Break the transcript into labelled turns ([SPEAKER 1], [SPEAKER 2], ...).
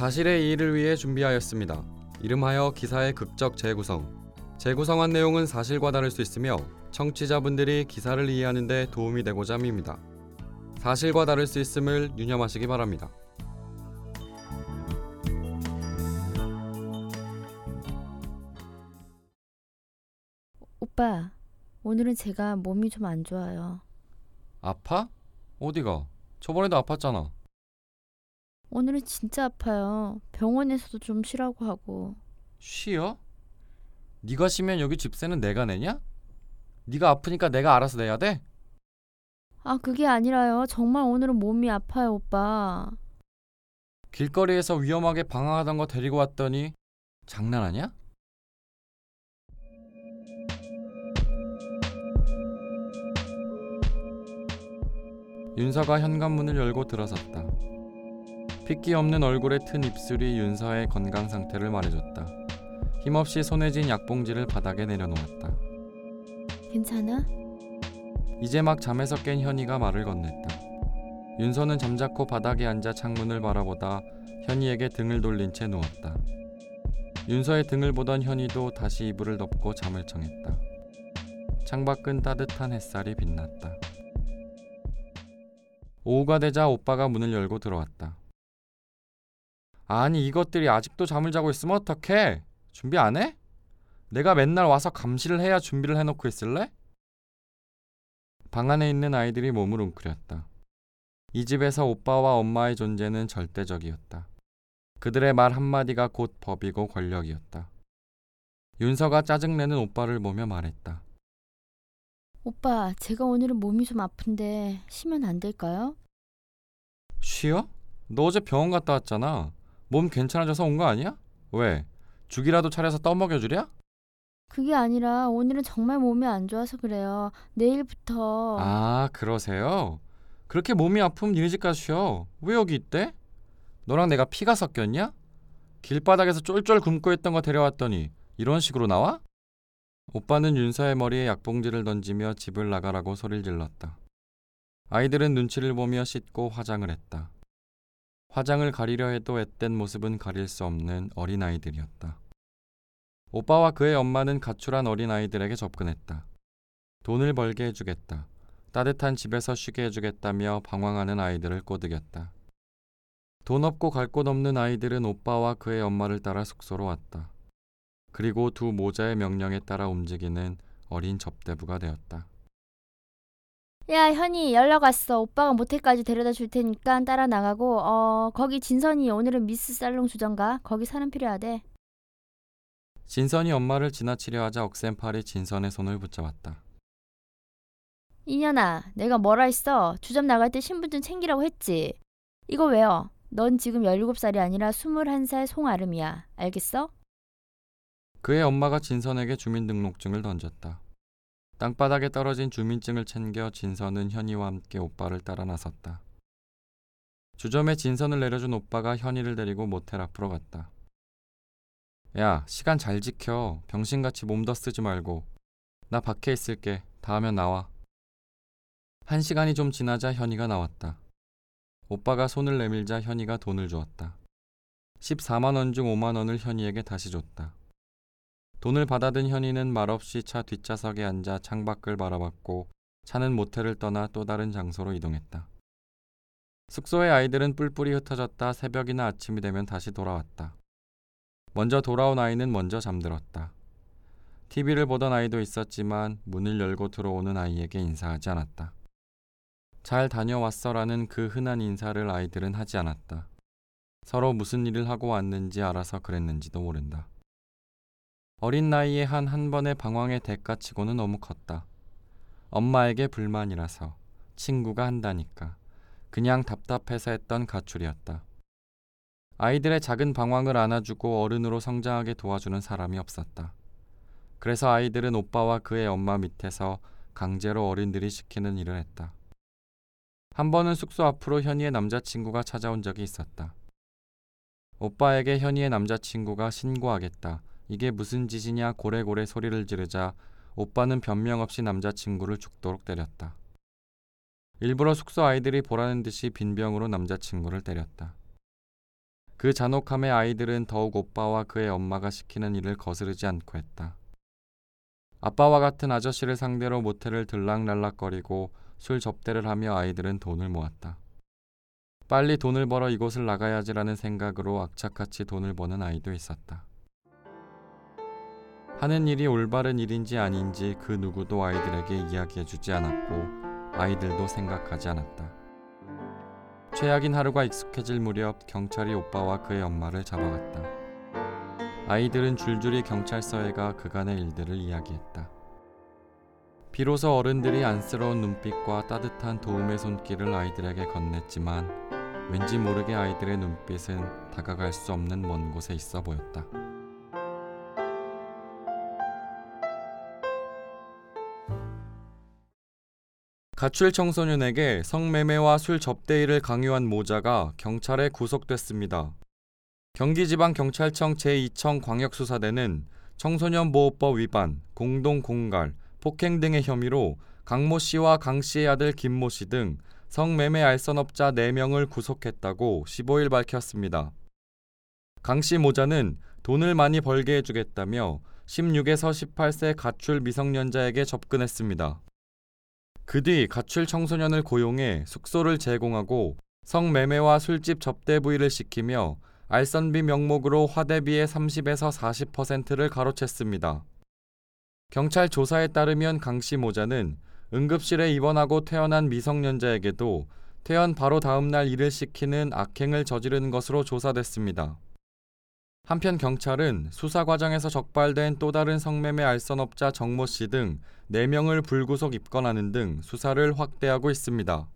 [SPEAKER 1] 사실의 이의를 위해 준비하였습니다. 이름하여 기사의 극적 재구성. 재구성한 내용은 사실과 다를 수 있으며 청취자분들이 기사를 이해하는 데 도움이 되고자 합니다. 사실과 다를 수 있음을 유념하시기 바랍니다.
[SPEAKER 2] 오빠, 오늘은 제가 몸이 좀 안 좋아요.
[SPEAKER 1] 아파? 어디가? 저번에도 아팠잖아.
[SPEAKER 2] 오늘은 진짜 아파요. 병원에서도 좀 쉬라고 하고.
[SPEAKER 1] 쉬어? 네가 쉬면 여기 집세는 내가 내냐? 네가 아프니까 내가 알아서 내야 돼?
[SPEAKER 2] 아, 그게 아니라요. 정말 오늘은 몸이 아파요, 오빠.
[SPEAKER 1] 길거리에서 위험하게 방황하던 거 데리고 왔더니 장난하냐? 윤서가 현관문을 열고 들어섰다. 핏기 없는 얼굴에 튼 입술이 윤서의 건강 상태를 말해줬다. 힘없이 손에 쥔 약봉지를 바닥에 내려놓았다.
[SPEAKER 2] 괜찮아?
[SPEAKER 1] 이제 막 잠에서 깬 현이가 말을 건넸다. 윤서는 잠자코 바닥에 앉아 창문을 바라보다 현이에게 등을 돌린 채 누웠다. 윤서의 등을 보던 현이도 다시 이불을 덮고 잠을 청했다. 창밖은 따뜻한 햇살이 빛났다. 오후가 되자 오빠가 문을 열고 들어왔다. 아니 이것들이 아직도 잠을 자고 있으면 어떡해? 준비 안 해? 내가 맨날 와서 감시를 해야 준비를 해놓고 있을래? 방 안에 있는 아이들이 몸을 웅크렸다. 이 집에서 오빠와 엄마의 존재는 절대적이었다. 그들의 말 한마디가 곧 법이고 권력이었다. 윤서가 짜증내는 오빠를 보며 말했다.
[SPEAKER 2] 오빠, 제가 오늘은 몸이 좀 아픈데 쉬면 안 될까요?
[SPEAKER 1] 쉬어? 너 어제 병원 갔다 왔잖아. 몸 괜찮아져서 온 거 아니야? 왜? 죽이라도 차려서 떠먹여주랴?
[SPEAKER 2] 그게 아니라 오늘은 정말 몸이 안 좋아서 그래요. 내일부터
[SPEAKER 1] 아, 그러세요? 그렇게 몸이 아프면 니네 집 쉬어. 왜 여기 있대? 너랑 내가 피가 섞였냐? 길바닥에서 쫄쫄 굶고 있던 거 데려왔더니 이런 식으로 나와? 오빠는 윤서의 머리에 약봉지를 던지며 집을 나가라고 소리를 질렀다. 아이들은 눈치를 보며 씻고 화장을 했다. 화장을 가리려 해도 앳된 모습은 가릴 수 없는 어린아이들이었다. 오빠와 그의 엄마는 가출한 어린아이들에게 접근했다. 돈을 벌게 해주겠다. 따뜻한 집에서 쉬게 해주겠다며 방황하는 아이들을 꼬드겼다. 돈 없고 갈 곳 없는 아이들은 오빠와 그의 엄마를 따라 숙소로 왔다. 그리고 두 모자의 명령에 따라 움직이는 어린 접대부가 되었다.
[SPEAKER 2] 야, 현이 연락 왔어. 오빠가 모텔까지 데려다 줄 테니까 따라 나가고 어, 거기 진선이 오늘은 미스 살롱 주전가. 거기 사람 필요하대.
[SPEAKER 1] 진선이 엄마를 지나치려 하자 억센팔이 진선의 손을 붙잡았다.
[SPEAKER 2] 이년아, 내가 뭐라 했어? 주점 나갈 때 신분증 챙기라고 했지. 이거 왜요? 넌 지금 17살이 아니라 21살 송아름이야. 알겠어?
[SPEAKER 1] 그의 엄마가 진선에게 주민등록증을 던졌다. 땅바닥에 떨어진 주민증을 챙겨 진선은 현이와 함께 오빠를 따라 나섰다. 주점에 진선을 내려준 오빠가 현이를 데리고 모텔 앞으로 갔다. 야, 시간 잘 지켜. 병신같이 몸더 쓰지 말고. 나 밖에 있을게. 다 하면 나와. 한 시간이 좀 지나자 현이가 나왔다. 오빠가 손을 내밀자 현이가 돈을 주었다. 14만 원 중 5만 원을 현이에게 다시 줬다. 돈을 받아든 현이는 말없이 차 뒷좌석에 앉아 창밖을 바라봤고 차는 모텔을 떠나 또 다른 장소로 이동했다. 숙소의 아이들은 뿔뿔이 흩어졌다 새벽이나 아침이 되면 다시 돌아왔다. 먼저 돌아온 아이는 먼저 잠들었다. TV를 보던 아이도 있었지만 문을 열고 들어오는 아이에게 인사하지 않았다. 잘 다녀왔어라는 그 흔한 인사를 아이들은 하지 않았다. 서로 무슨 일을 하고 왔는지 알아서 그랬는지도 모른다. 어린 나이에 한 한 번의 방황의 대가치고는 너무 컸다. 엄마에게 불만이라서 친구가 한다니까 그냥 답답해서 했던 가출이었다. 아이들의 작은 방황을 안아주고 어른으로 성장하게 도와주는 사람이 없었다. 그래서 아이들은 오빠와 그의 엄마 밑에서 강제로 어른들이 시키는 일을 했다. 한 번은 숙소 앞으로 현이의 남자친구가 찾아온 적이 있었다. 오빠에게 현이의 남자친구가 신고하겠다. 이게 무슨 짓이냐 고래고래 소리를 지르자 오빠는 변명 없이 남자친구를 죽도록 때렸다. 일부러 숙소 아이들이 보라는 듯이 빈병으로 남자친구를 때렸다. 그 잔혹함에 아이들은 더욱 오빠와 그의 엄마가 시키는 일을 거스르지 않고 했다. 아빠와 같은 아저씨를 상대로 모텔을 들락날락거리고 술 접대를 하며 아이들은 돈을 모았다. 빨리 돈을 벌어 이곳을 나가야지라는 생각으로 악착같이 돈을 버는 아이도 있었다. 하는 일이 올바른 일인지 아닌지 그 누구도 아이들에게 이야기해 주지 않았고 아이들도 생각하지 않았다. 최악인 하루가 익숙해질 무렵 경찰이 오빠와 그의 엄마를 잡아갔다. 아이들은 줄줄이 경찰서에 가 그간의 일들을 이야기했다. 비로소 어른들이 안쓰러운 눈빛과 따뜻한 도움의 손길을 아이들에게 건넸지만 왠지 모르게 아이들의 눈빛은 다가갈 수 없는 먼 곳에 있어 보였다. 가출 청소년에게 성매매와 술 접대일을 강요한 모자가 경찰에 구속됐습니다. 경기지방경찰청 제2청 광역수사대는 청소년보호법 위반, 공동공갈, 폭행 등의 혐의로 강모 씨와 강 씨의 아들 김모 씨 등 성매매 알선업자 4명을 구속했다고 15일 밝혔습니다. 강 씨 모자는 돈을 많이 벌게 해주겠다며 16에서 18세 가출 미성년자에게 접근했습니다. 그 뒤 가출 청소년을 고용해 숙소를 제공하고 성매매와 술집 접대 부위를 시키며 알선비 명목으로 화대비의 30에서 40%를 가로챘습니다. 경찰 조사에 따르면 강 씨 모자는 응급실에 입원하고 퇴원한 미성년자에게도 퇴원 바로 다음 날 일을 시키는 악행을 저지른 것으로 조사됐습니다. 한편 경찰은 수사 과정에서 적발된 또 다른 성매매 알선업자 정모 씨 등 4명을 불구속 입건하는 등 수사를 확대하고 있습니다.